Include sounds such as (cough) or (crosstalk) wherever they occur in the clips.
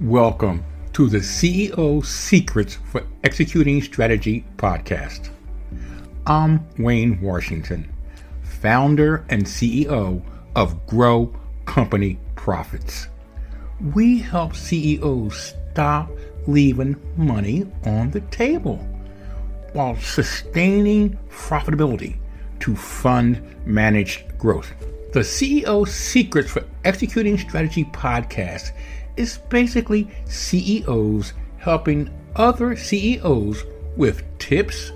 Welcome to the CEO Secrets for Executing Strategy podcast. I'm Wayne Washington, founder and CEO of Grow Company Profits. We help CEOs stop leaving money on the table while sustaining profitability to fund managed growth. The CEO Secrets for Executing Strategy podcast is basically CEOs helping other CEOs with tips,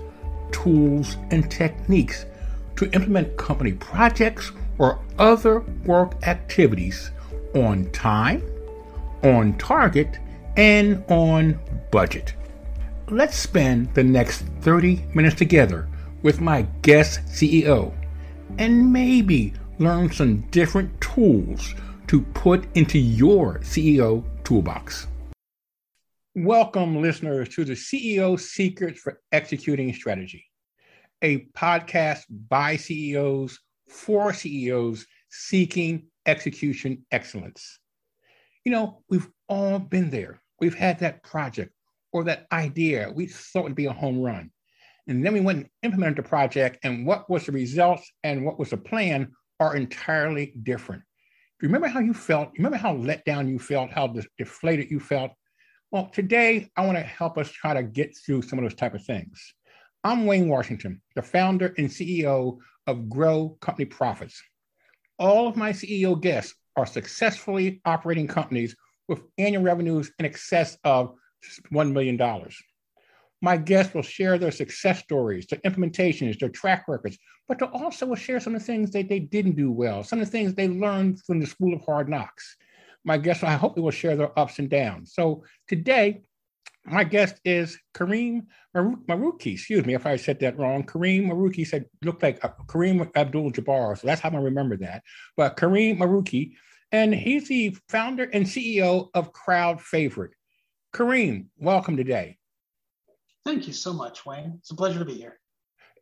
tools, and techniques to implement company projects or other work activities on time, on target, and on budget. Let's spend the next 30 minutes together with my guest CEO and maybe learn some different tools to put into your CEO toolbox. Welcome, listeners, to the CEO Secrets for Executing Strategy, a podcast by CEOs for CEOs seeking execution excellence. You know, we've all been there. We've had that project or that idea we thought would be a home run. And then we went and implemented the project, and what was the results and what was the plan are entirely different. Do you remember how you felt? Remember how let down you felt, how deflated you felt? Well, today I want to help us try to get through some of those type of things. I'm Wayne Washington, the founder and CEO of Grow Company Profits. All of my CEO guests are successfully operating companies with annual revenues in excess of $1 million. My guests will share their success stories, their implementations, their track records, but they'll also share some of the things that they didn't do well, some of the things they learned from the School of Hard Knocks. My guests, I hope they will share their ups and downs. So today, my guest is Karim Marucchi. Excuse me if I said that wrong. Karim Marucchi said looked like uh, Kareem Abdul-Jabbar, so that's how I remember that. But Karim Marucchi, and he's the founder and CEO of Crowd Favorite. Karim, welcome today. Thank you so much, Wayne. It's a pleasure to be here.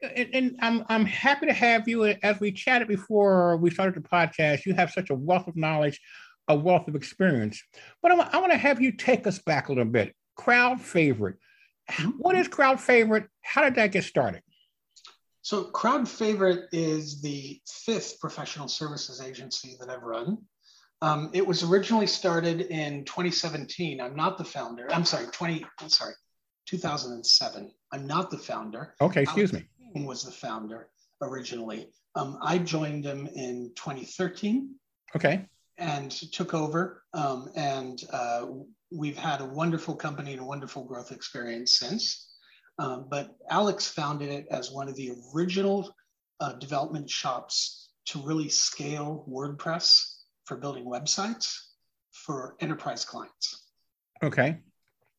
And, and, I'm I'm happy to have you. As we chatted before we started the podcast, you have such a wealth of knowledge, a wealth of experience. But I, I want to have you take us back a little bit. Crowd favorite. Mm-hmm. What is crowd favorite? How did that get started? So, Crowd Favorite is the fifth professional services agency that I've run. Um, it was originally started in 2017. I'm not the founder. I'm sorry, 20. I'm sorry, 2007. I'm not the founder. Okay, excuse Alex me. Was the founder originally. Um, I joined him in 2013. Okay. And took over. Um, and uh, we've had a wonderful company and a wonderful growth experience since. Um, but Alex founded it as one of the original uh, development shops to really scale WordPress for building websites for enterprise clients. Okay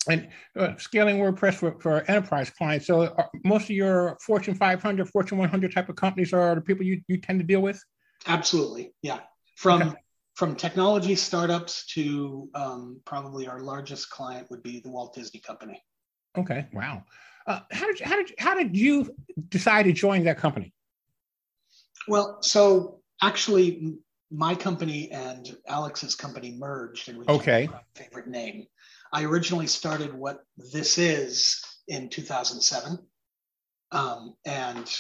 and uh, scaling WordPress for, for enterprise clients. So uh, most of your Fortune 500, Fortune 100 type of companies are the people you, you tend to deal with? Absolutely. Yeah. From, okay. from technology startups to um, probably our largest client would be the Walt Disney Company. Okay. Wow. Uh, how did you, how did you, how did you decide to join that company? Well, so actually, my company and Alex's company merged, and we okay. favorite name. I originally started what this is in 2007 um, and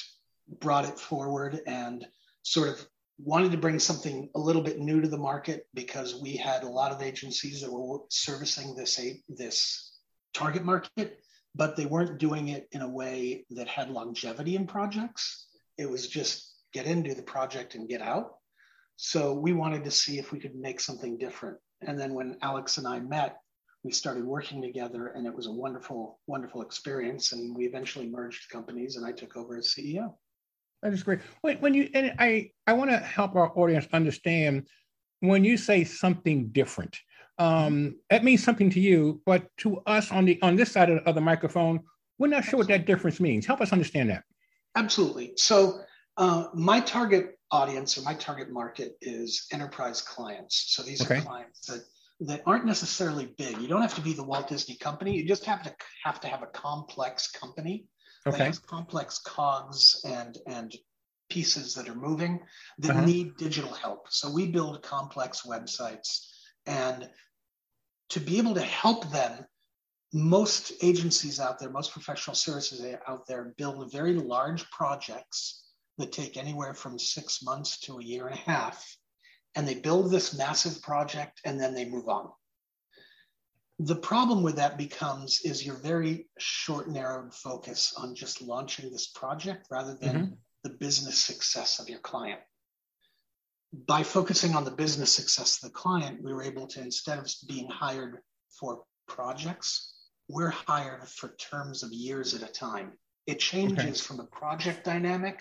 brought it forward and sort of wanted to bring something a little bit new to the market because we had a lot of agencies that were servicing this this target market but they weren't doing it in a way that had longevity in projects. It was just get in do the project and get out. So we wanted to see if we could make something different. And then when alex and i met we started working together and it was a wonderful, wonderful experience. And we eventually merged companies and I took over as CEO. That is great. When, when you, and I, I want to help our audience understand when you say something different, um, that means something to you, but to us on the, on this side of, of the microphone, we're not sure what that difference means. Help us understand that. Absolutely. So uh, my target audience or my target market is enterprise clients. So these okay. are clients that that aren't necessarily big. You don't have to be the Walt Disney Company. You just have to have to have a complex company okay. that has complex cogs and and pieces that are moving that uh-huh. need digital help. So we build complex websites and to be able to help them most agencies out there most professional services out there build very large projects that take anywhere from six months to a year and a half and they build this massive project and then they move on the problem with that becomes is your very short narrowed focus on just launching this project rather than mm-hmm. the business success of your client by focusing on the business success of the client we were able to instead of being hired for projects we're hired for terms of years at a time it changes okay. from a project dynamic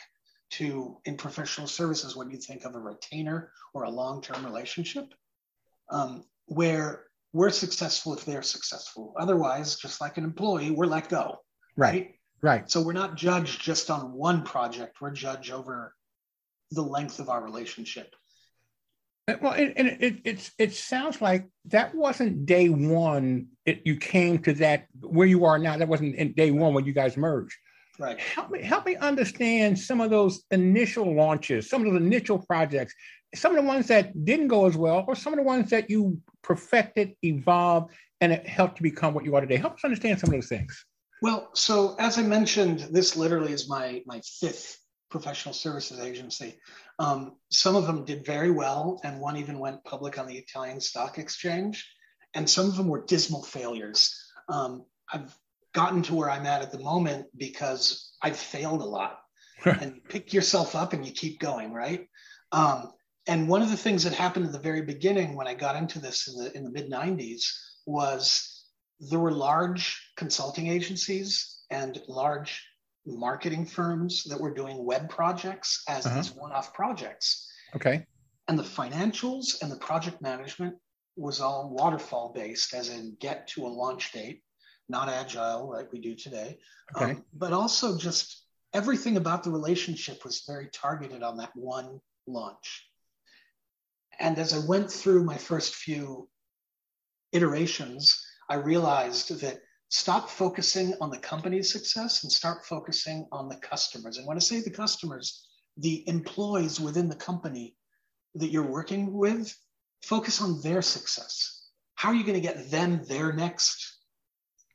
to in professional services when you think of a retainer or a long-term relationship um, where we're successful if they're successful. Otherwise, just like an employee, we're let go. Right. Right. right. So we're not judged just on one project. We're judged over the length of our relationship. Well, and, it, it, it, it sounds like that wasn't day one. It, you came to that where you are now. That wasn't in day one when you guys merged. Right. Help me help me understand some of those initial launches, some of those initial projects, some of the ones that didn't go as well, or some of the ones that you perfected, evolved, and it helped to become what you are today. Help us understand some of those things. Well, so as I mentioned, this literally is my my fifth professional services agency. Um, some of them did very well, and one even went public on the Italian Stock Exchange. And some of them were dismal failures. Um, I've gotten to where I'm at at the moment because I've failed a lot. and you pick yourself up and you keep going, right? Um, and one of the things that happened at the very beginning when I got into this in the in the mid 90s was there were large consulting agencies and large marketing firms that were doing web projects as uh-huh. these one-off projects. Okay. And the financials and the project management was all waterfall based, as in get to a launch date, not agile like we do today. Okay. Um, but also just everything about the relationship was very targeted on that one launch. And as I went through my first few iterations, I realized that stop focusing on the company's success and start focusing on the customers. And when I say the customers, the employees within the company that you're working with, focus on their success. How are you going to get them their next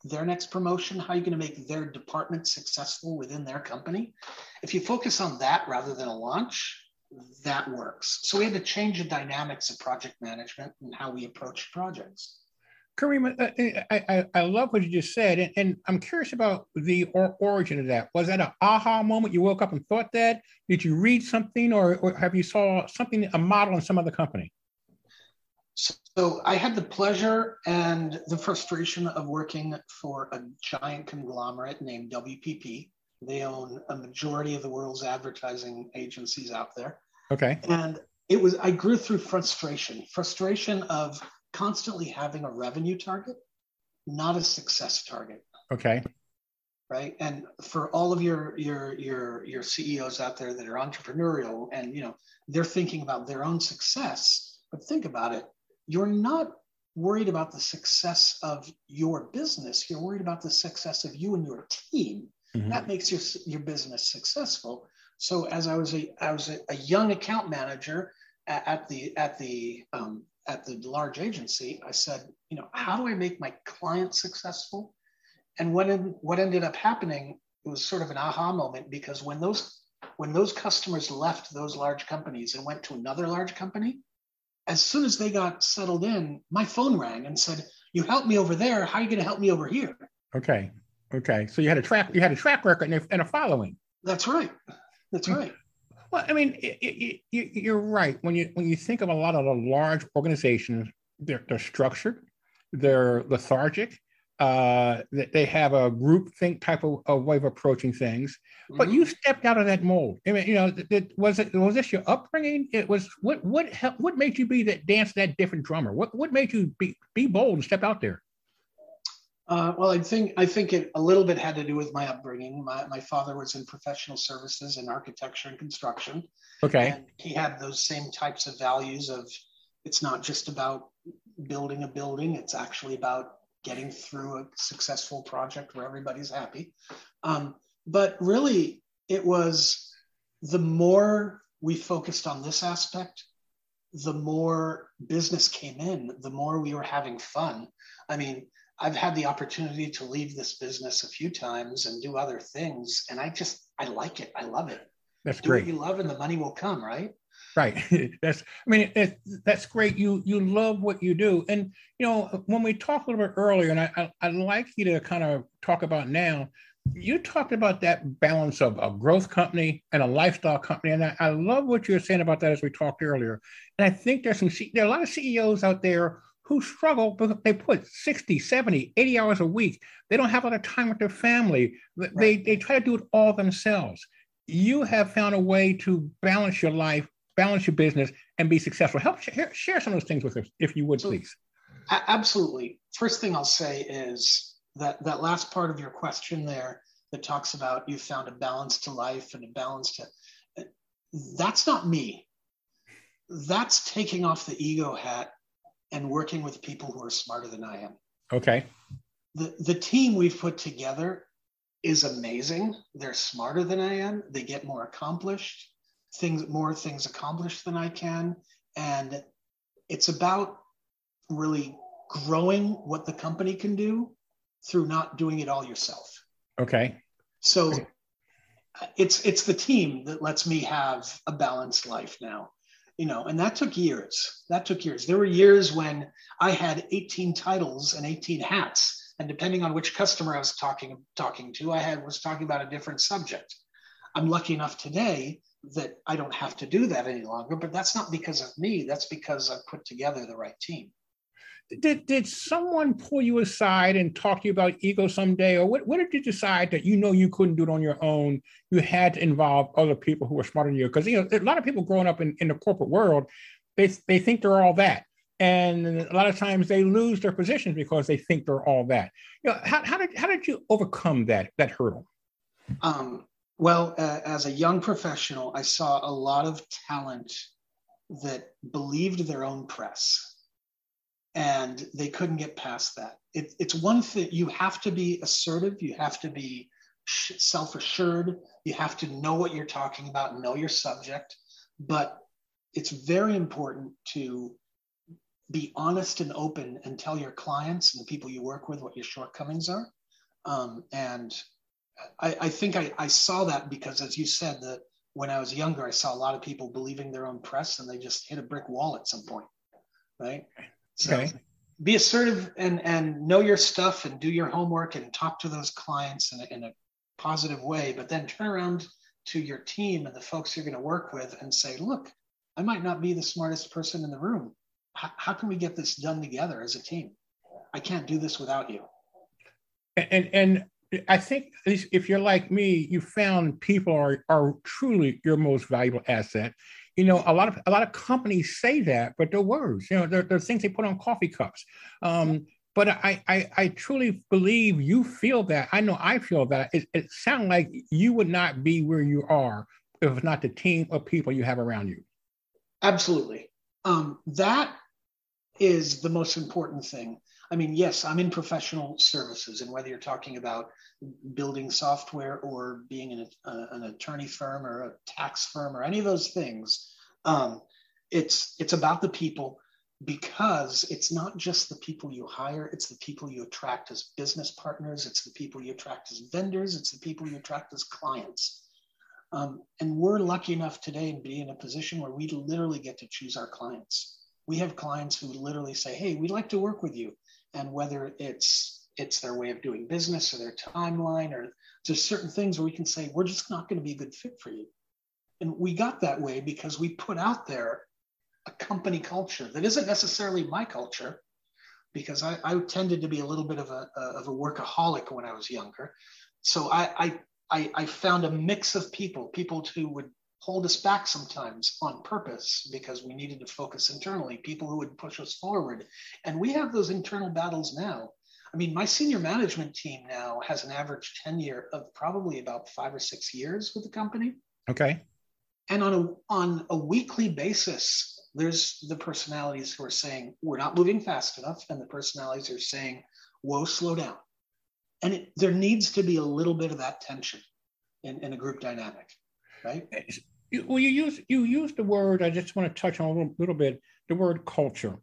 their next promotion? How are you going to make their department successful within their company? If you focus on that rather than a launch, that works. So we had to change the dynamics of project management and how we approach projects. Karim, uh, I, I, I, love what you just said, and, and I'm curious about the or, origin of that. Was that an aha moment? You woke up and thought that? Did you read something, or, or have you saw something, a model in some other company? So I had the pleasure and the frustration of working for a giant conglomerate named WPP. They own a majority of the world's advertising agencies out there. Okay. And it was, I grew through frustration, frustration of constantly having a revenue target, not a success target. Okay. Right. And for all of your your your your CEOs out there that are entrepreneurial and you know they're thinking about their own success, but think about it. You're not worried about the success of your business. You're worried about the success of you and your team. Mm-hmm. That makes your your business successful. So as I was a I was a, a young account manager at, at the at the um, at the large agency, I said, you know, how do I make my clients successful? And what in, what ended up happening it was sort of an aha moment because when those when those customers left those large companies and went to another large company, as soon as they got settled in, my phone rang and said, "You helped me over there. How are you going to help me over here?" Okay, okay. So you had a track, you had a track record and a following. That's right. That's hmm. right. Well, I mean, it, it, you're right. When you when you think of a lot of the large organizations, they're, they're structured, they're lethargic, uh, they have a group think type of, of way of approaching things. Mm-hmm. But you stepped out of that mold. I mean, you know, it, was it was this your upbringing? It was what what what made you be that dance that different drummer? What what made you be be bold and step out there? Uh, well, I think I think it a little bit had to do with my upbringing. My, my father was in professional services in architecture and construction. Okay. And he had those same types of values of it's not just about building a building; it's actually about getting through a successful project where everybody's happy. Um, but really, it was the more we focused on this aspect, the more business came in, the more we were having fun. I mean, I've had the opportunity to leave this business a few times and do other things, and I just I like it. I love it. That's do great. What you love, and the money will come, right? Right. (laughs) That's. I mean, it, that's great. You you love what you do, and you know when we talked a little bit earlier, and I, I I'd like you to kind of talk about now. You talked about that balance of a growth company and a lifestyle company, and I, I love what you were saying about that as we talked earlier. And I think there's some there are a lot of CEOs out there who struggle because they put 60, 70, 80 hours a week. They don't have a lot of time with their family. They, right. they try to do it all themselves. You have found a way to balance your life, balance your business, and be successful. Help share, share some of those things with us, if you would, please. Absolutely. First thing I'll say is that that last part of your question there that talks about you found a balance to life and a balance to that's not me. That's taking off the ego hat and working with people who are smarter than I am. Okay. The, the team we've put together is amazing. They're smarter than I am. They get more accomplished, things more things accomplished than I can. And it's about really growing what the company can do through not doing it all yourself. Okay. So it's it's the team that lets me have a balanced life now you know and that took years that took years there were years when i had 18 titles and 18 hats and depending on which customer i was talking talking to i had was talking about a different subject i'm lucky enough today that i don't have to do that any longer but that's not because of me that's because i've put together the right team did did someone pull you aside and talk to you about ego someday, or what, what did you decide that you know you couldn't do it on your own? You had to involve other people who were smarter than you, because you know a lot of people growing up in, in the corporate world, they they think they're all that, and a lot of times they lose their positions because they think they're all that. You know, how, how did how did you overcome that that hurdle? Um, well, uh, as a young professional, I saw a lot of talent that believed their own press and they couldn't get past that. It, it's one thing you have to be assertive, you have to be self assured, you have to know what you're talking about, know your subject, but it's very important to be honest and open and tell your clients and the people you work with what your shortcomings are. Um, and I, I think I, I, saw that because, as you said, that when I was younger, I saw a lot of people believing their own press and they just hit a brick wall at some point, right? So okay. be assertive and and know your stuff and do your homework and talk to those clients in a, in a positive way. But then turn around to your team and the folks you're going to work with and say, look, I might not be the smartest person in the room. How, how can we get this done together as a team? I can't do this without you. And and I think if you're like me, you found people are are truly your most valuable asset. You know a lot of a lot of companies say that but they're words. You know they're, they're things they put on coffee cups. Um, but I, I, I truly believe you feel that. I know i feel that. It, it sounds like you would not be where you are if it's not the team of people you have around you. Absolutely. Um, that is the most important thing I mean, yes, I'm in professional services, and whether you're talking about building software or being an, an attorney firm or a tax firm or any of those things, um, it's it's about the people because it's not just the people you hire; it's the people you attract as business partners, it's the people you attract as vendors, it's the people you attract as clients. Um, and we're lucky enough today to be in a position where we literally get to choose our clients. We have clients who literally say, "Hey, we'd like to work with you." And whether it's it's their way of doing business or their timeline or there's certain things where we can say we're just not going to be a good fit for you and we got that way because we put out there a company culture that isn't necessarily my culture because I, I tended to be a little bit of a, of a workaholic when I was younger. So I, I, I found a mix of people, people who would hold us back sometimes on purpose because we needed to focus internally, people who would push us forward. And we have those internal battles now. I mean, my senior management team now has an average tenure of probably about five or six years with the company. Okay. And on a on a weekly basis, there's the personalities who are saying we're not moving fast enough, and the personalities are saying, "Whoa, slow down." And it, there needs to be a little bit of that tension in, in a group dynamic, right? You, well, you use you use the word. I just want to touch on a little, little bit the word culture,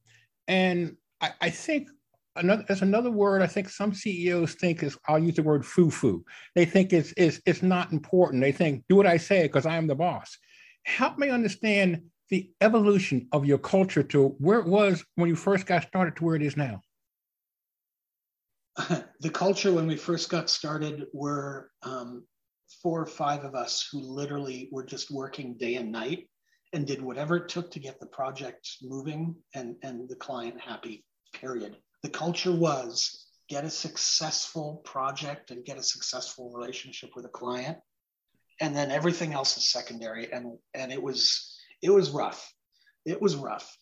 and I, I think another there's another word I think some CEOs think is I'll use the word foo-foo. They think it's it's it's not important. They think do what I say because I am the boss. Help me understand the evolution of your culture to where it was when you first got started to where it is now. (laughs) The culture when we first got started were um, four or five of us who literally were just working day and night and did whatever it took to get the project moving and, and the client happy, period. The culture was get a successful project and get a successful relationship with a client. And then everything else is secondary. And, and it was, it was rough. It was rough.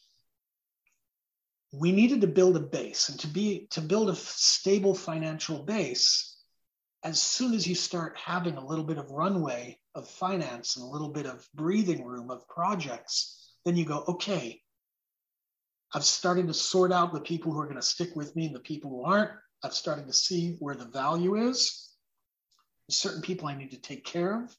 We needed to build a base and to be, to build a stable financial base as soon as you start having a little bit of runway of finance and a little bit of breathing room of projects, then you go, okay, I've started to sort out the people who are going to stick with me and the people who aren't. I've started to see where the value is. Certain people I need to take care of.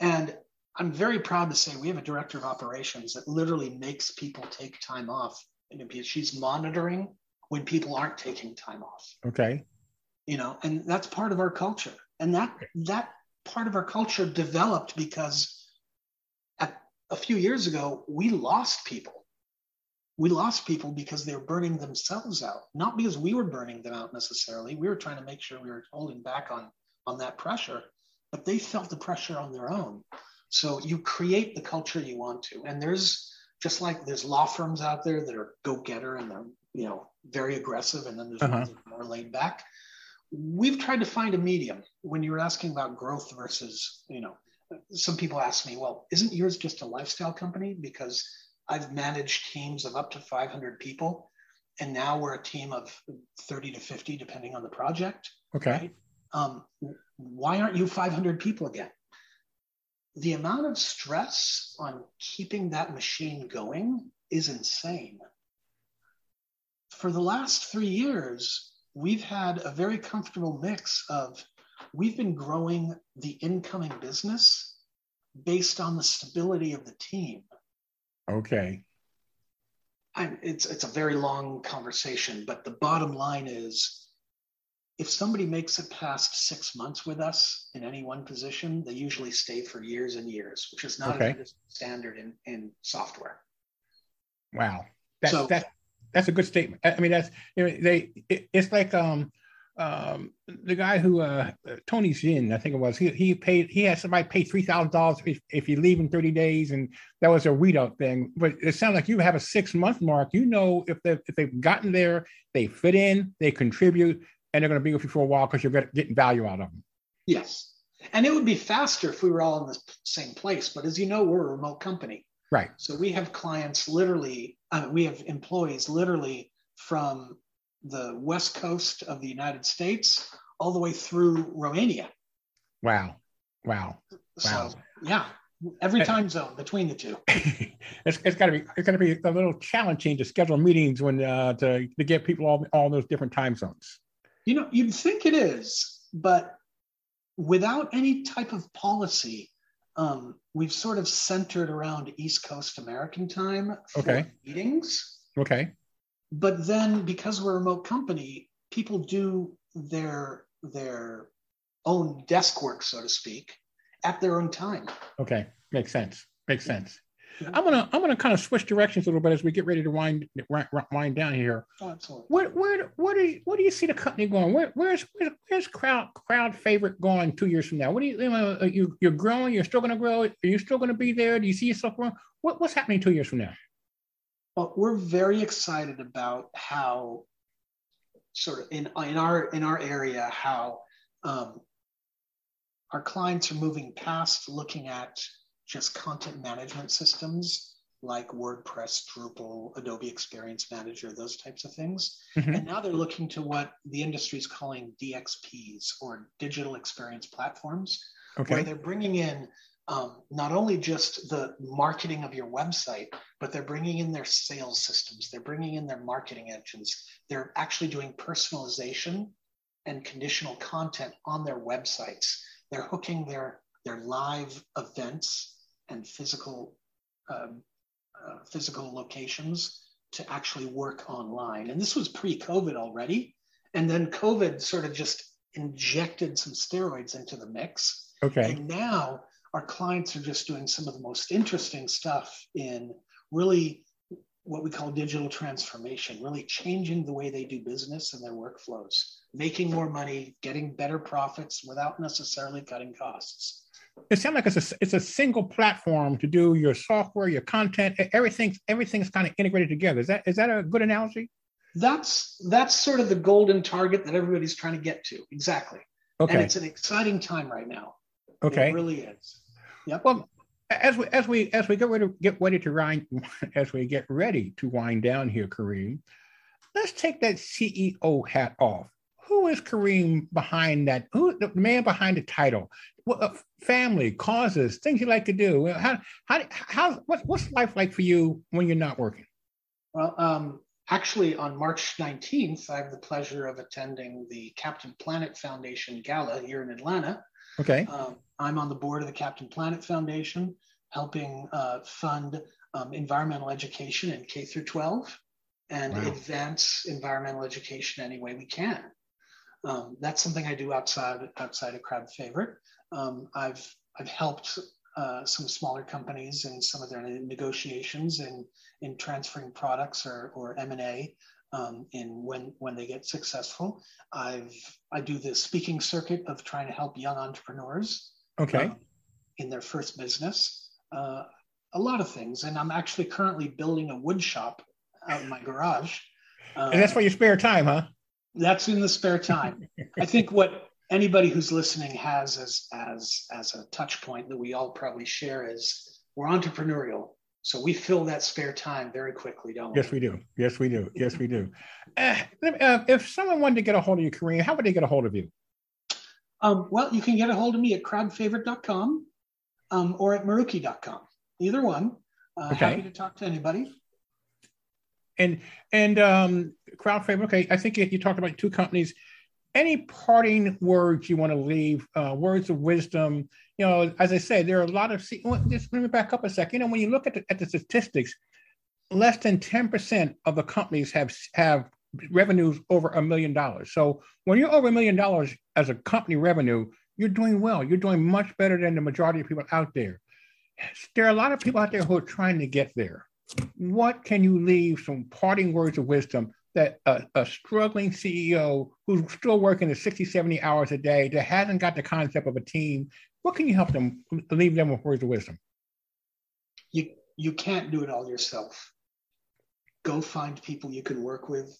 And I'm very proud to say we have a director of operations that literally makes people take time off. And she's monitoring when people aren't taking time off. Okay you know and that's part of our culture. And that that part of our culture developed because at, a few years ago we lost people. We lost people because they were burning themselves out. Not because we were burning them out necessarily. We were trying to make sure we were holding back on on that pressure but they felt the pressure on their own. So you create the culture you want to. And there's just like there's law firms out there that are go-getter and they're you know very aggressive and then there's uh-huh. more laid back we've tried to find a medium when you were asking about growth versus you know some people ask me well isn't yours just a lifestyle company? Because i've managed teams of up to 500 people and now we're a team of 30 to 50 depending on the project. Okay. Right? um, why aren't you 500 people again? The amount of stress on keeping that machine going is insane. For the last three years we've had a very comfortable mix of we've been growing the incoming business based on the stability of the team. Okay. I'm, it's it's a very long conversation, but the bottom line is, if somebody makes it past six months with us in any one position, they usually stay for years and years, which is not okay. a standard in in software. Wow, that's so, that that's a good statement. I mean, that's you know, they. It, it's like um, um, the guy who uh, Tony Hsieh, I think it was. He he paid. He had somebody pay three thousand dollars if if you leave in thirty days, and that was a weed out thing. But it sounds like you have a six month mark. You know, if they if they've gotten there, they fit in, they contribute, and they're going to be with you for a while because you're getting value out of them. Yes. And it would be faster if we were all in the same place. But as you know, we're a remote company. Right. So we have clients literally, uh, we have employees literally from the west coast of the United States all the way through Romania. Wow. Wow. Wow. So, yeah, every time zone between the two. (laughs) it's, it's got to be it's going to be a little challenging to schedule meetings when uh, to to get people all all those different time zones. You know, you'd think it is, but without any type of policy, um, we've sort of centered around East Coast American time for okay. meetings. Okay. But then because we're a remote company, people do their their own desk work, so to speak, at their own time. Okay. Makes sense. Makes sense. I'm gonna I'm gonna kind of switch directions a little bit as we get ready to wind wind down here. Absolutely. Where where where do you, where do you see the company going? Where, where's where's crowd crowd favorite going two years from now? What do you you you're growing? You're still gonna grow? Are you still gonna be there? Do you see yourself growing? What what's happening two years from now? Well, we're very excited about how sort of in in our in our area how um, our clients are moving past looking at just content management systems like WordPress, Drupal, Adobe Experience Manager, those types of things. Mm-hmm. And now they're looking to what the industry is calling DXPs or digital experience platforms, okay. where they're bringing in um, not only just the marketing of your website, but they're bringing in their sales systems, they're bringing in their marketing engines, they're actually doing personalization and conditional content on their websites. They're hooking their, their live events and physical um, uh, physical locations to actually work online. And this was pre-COVID already, and then COVID sort of just injected some steroids into the mix. Okay. And now our clients are just doing some of the most interesting stuff in really what we call digital transformation, really changing the way they do business and their workflows, making more money, getting better profits without necessarily cutting costs. It sounds like it's a it's a single platform to do your software, your content, everything's everything's kind of integrated together. Is that is that a good analogy? That's that's sort of the golden target that everybody's trying to get to. Exactly. Okay. And it's an exciting time right now. Okay. It really is. Yep. Well, as we as we as we get ready to get ready to wind (laughs) as we get ready to wind down here, Karim, let's take that CEO hat off. Who is Karim behind that? Who the man behind the title? What, uh, family, causes, things you like to do. How how how what, what's life like for you when you're not working? Well, um, actually, on March 19th, I have the pleasure of attending the Captain Planet Foundation Gala here in Atlanta. Okay. Um, I'm on the board of the Captain Planet Foundation, helping uh, fund um, environmental education in K through 12 and wow. advance environmental education any way we can. Um, that's something I do outside outside of Crowd Favorite. Um, I've I've helped uh, some smaller companies in some of their negotiations in in transferring products or or M and A um, in when when they get successful. I've I do the speaking circuit of trying to help young entrepreneurs. Okay. Um, in their first business, uh, a lot of things, and I'm actually currently building a wood shop out in my garage. and that's for your spare time, huh? That's in the spare time. I think what anybody who's listening has as as as a touch point that we all probably share is we're entrepreneurial so we fill that spare time very quickly, don't we? Yes, we do. Yes, we do. Yes, we do. Uh, uh, if someone wanted to get a hold of you, Karim, how would they get a hold of you? Um, well, you can get a hold of me at crowdfavorite.com um, or at marucchi.com. Either one. Uh, okay. Happy to talk to anybody. And and um, crowd favorite. Okay, I think you, talked about two companies any parting words you want to leave, uh, words of wisdom? You know, as I say, there are a lot of. Just let me back up a second. You know, when you look at the, at the statistics, less than ten percent of the companies have have revenues over a million dollars. So when you're over a million dollars as a company revenue, you're doing well. You're doing much better than the majority of people out there. There are a lot of people out there who are trying to get there. What can you leave some parting words of wisdom that a, a, struggling CEO who's still working the 60, 70 hours a day that hasn't got the concept of a team, what can you help them leave them with words of wisdom? You you can't do it all yourself. Go find people you can work with.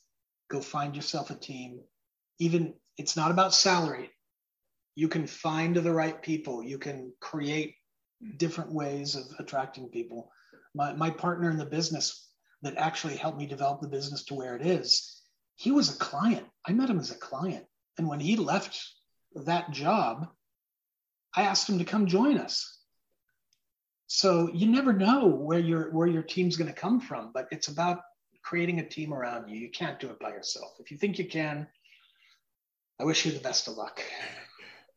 Go find yourself a team. Even it's not about salary. You can find the right people. You can create different ways of attracting people. My, my partner in the business that actually helped me develop the business to where it is, he was a client. I met him as a client. And when he left that job, I asked him to come join us. So you never know where your where your team's going to come from, but it's about creating a team around you. You can't do it by yourself. If you think you can, I wish you the best of luck.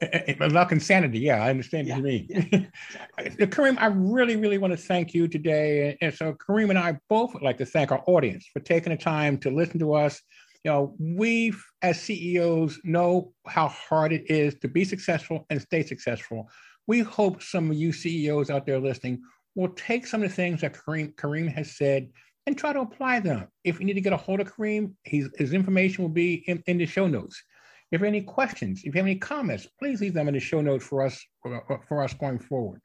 (laughs) luck and sanity. Yeah, I understand yeah, what you mean. Yeah, (laughs) exactly. Karim, I really, really want to thank you today. And so, Karim and I both would like to thank our audience for taking the time to listen to us. You know, we as CEOs know how hard it is to be successful and stay successful. We hope some of you CEOs out there listening will take some of the things that Karim, Karim has said and try to apply them. If you need to get a hold of Karim, his, his information will be in, in the show notes. If you have any questions, if you have any comments, please leave them in the show notes for us for us going forward.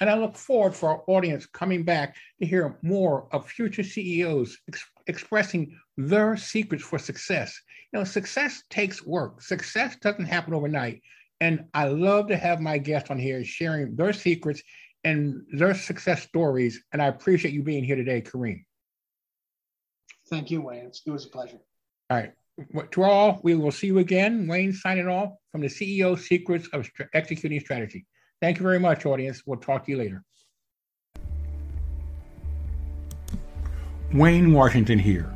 And I look forward for our audience coming back to hear more of future CEOs ex- expressing their secrets for success. You know, success takes work. Success doesn't happen overnight. And I love to have my guests on here sharing their secrets and their success stories. And I appreciate you being here today, Karim. Thank you, Wayne. It was a pleasure. All right to all, we will see you again. Wayne signing off from the CEO Secrets of Executing Strategy. Thank you very much, audience. We'll talk to you later. Wayne Washington here.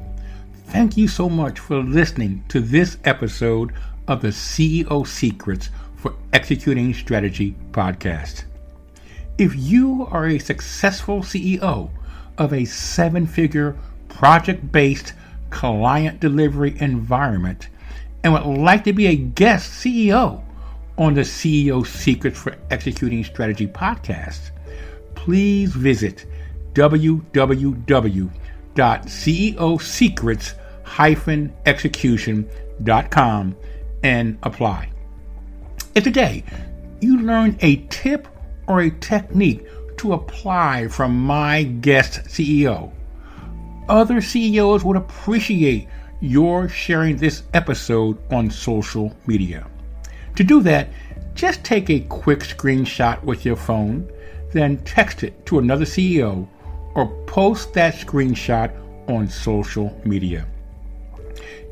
Thank you so much for listening to this episode of the CEO Secrets for Executing Strategy podcast. If you are a successful CEO of a seven figure project based client delivery environment and would like to be a guest CEO on the CEO Secrets for Executing Strategy podcast, please visit www.ceosecrets-execution.com and apply. If today you learned a tip or a technique to apply from my guest CEO, other CEOs would appreciate your sharing this episode on social media. To do that, just take a quick screenshot with your phone, then text it to another CEO or post that screenshot on social media.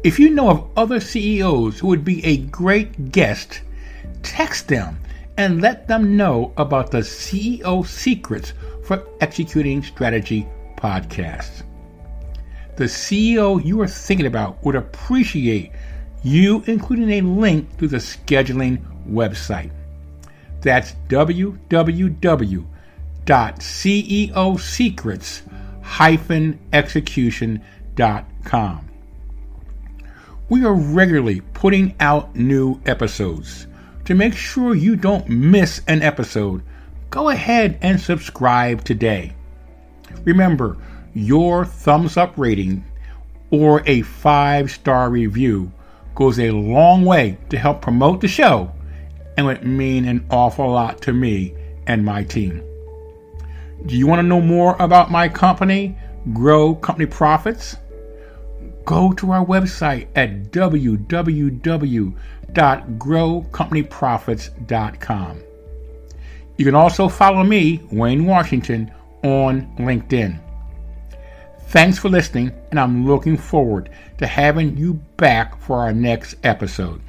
If you know of other CEOs who would be a great guest, text them and let them know about the CEO Secrets for Executing Strategy podcast. The CEO you are thinking about would appreciate you including a link to the scheduling website. That's www.ceosecrets-execution.com. We are regularly putting out new episodes. To make sure you don't miss an episode, go ahead and subscribe today. Remember, your thumbs up rating or a five star review goes a long way to help promote the show and would mean an awful lot to me and my team. Do you want to know more about my company, Grow Company Profits? Go to our website at www.growcompanyprofits.com. You can also follow me, Wayne Washington, on LinkedIn. Thanks for listening, and I'm looking forward to having you back for our next episode.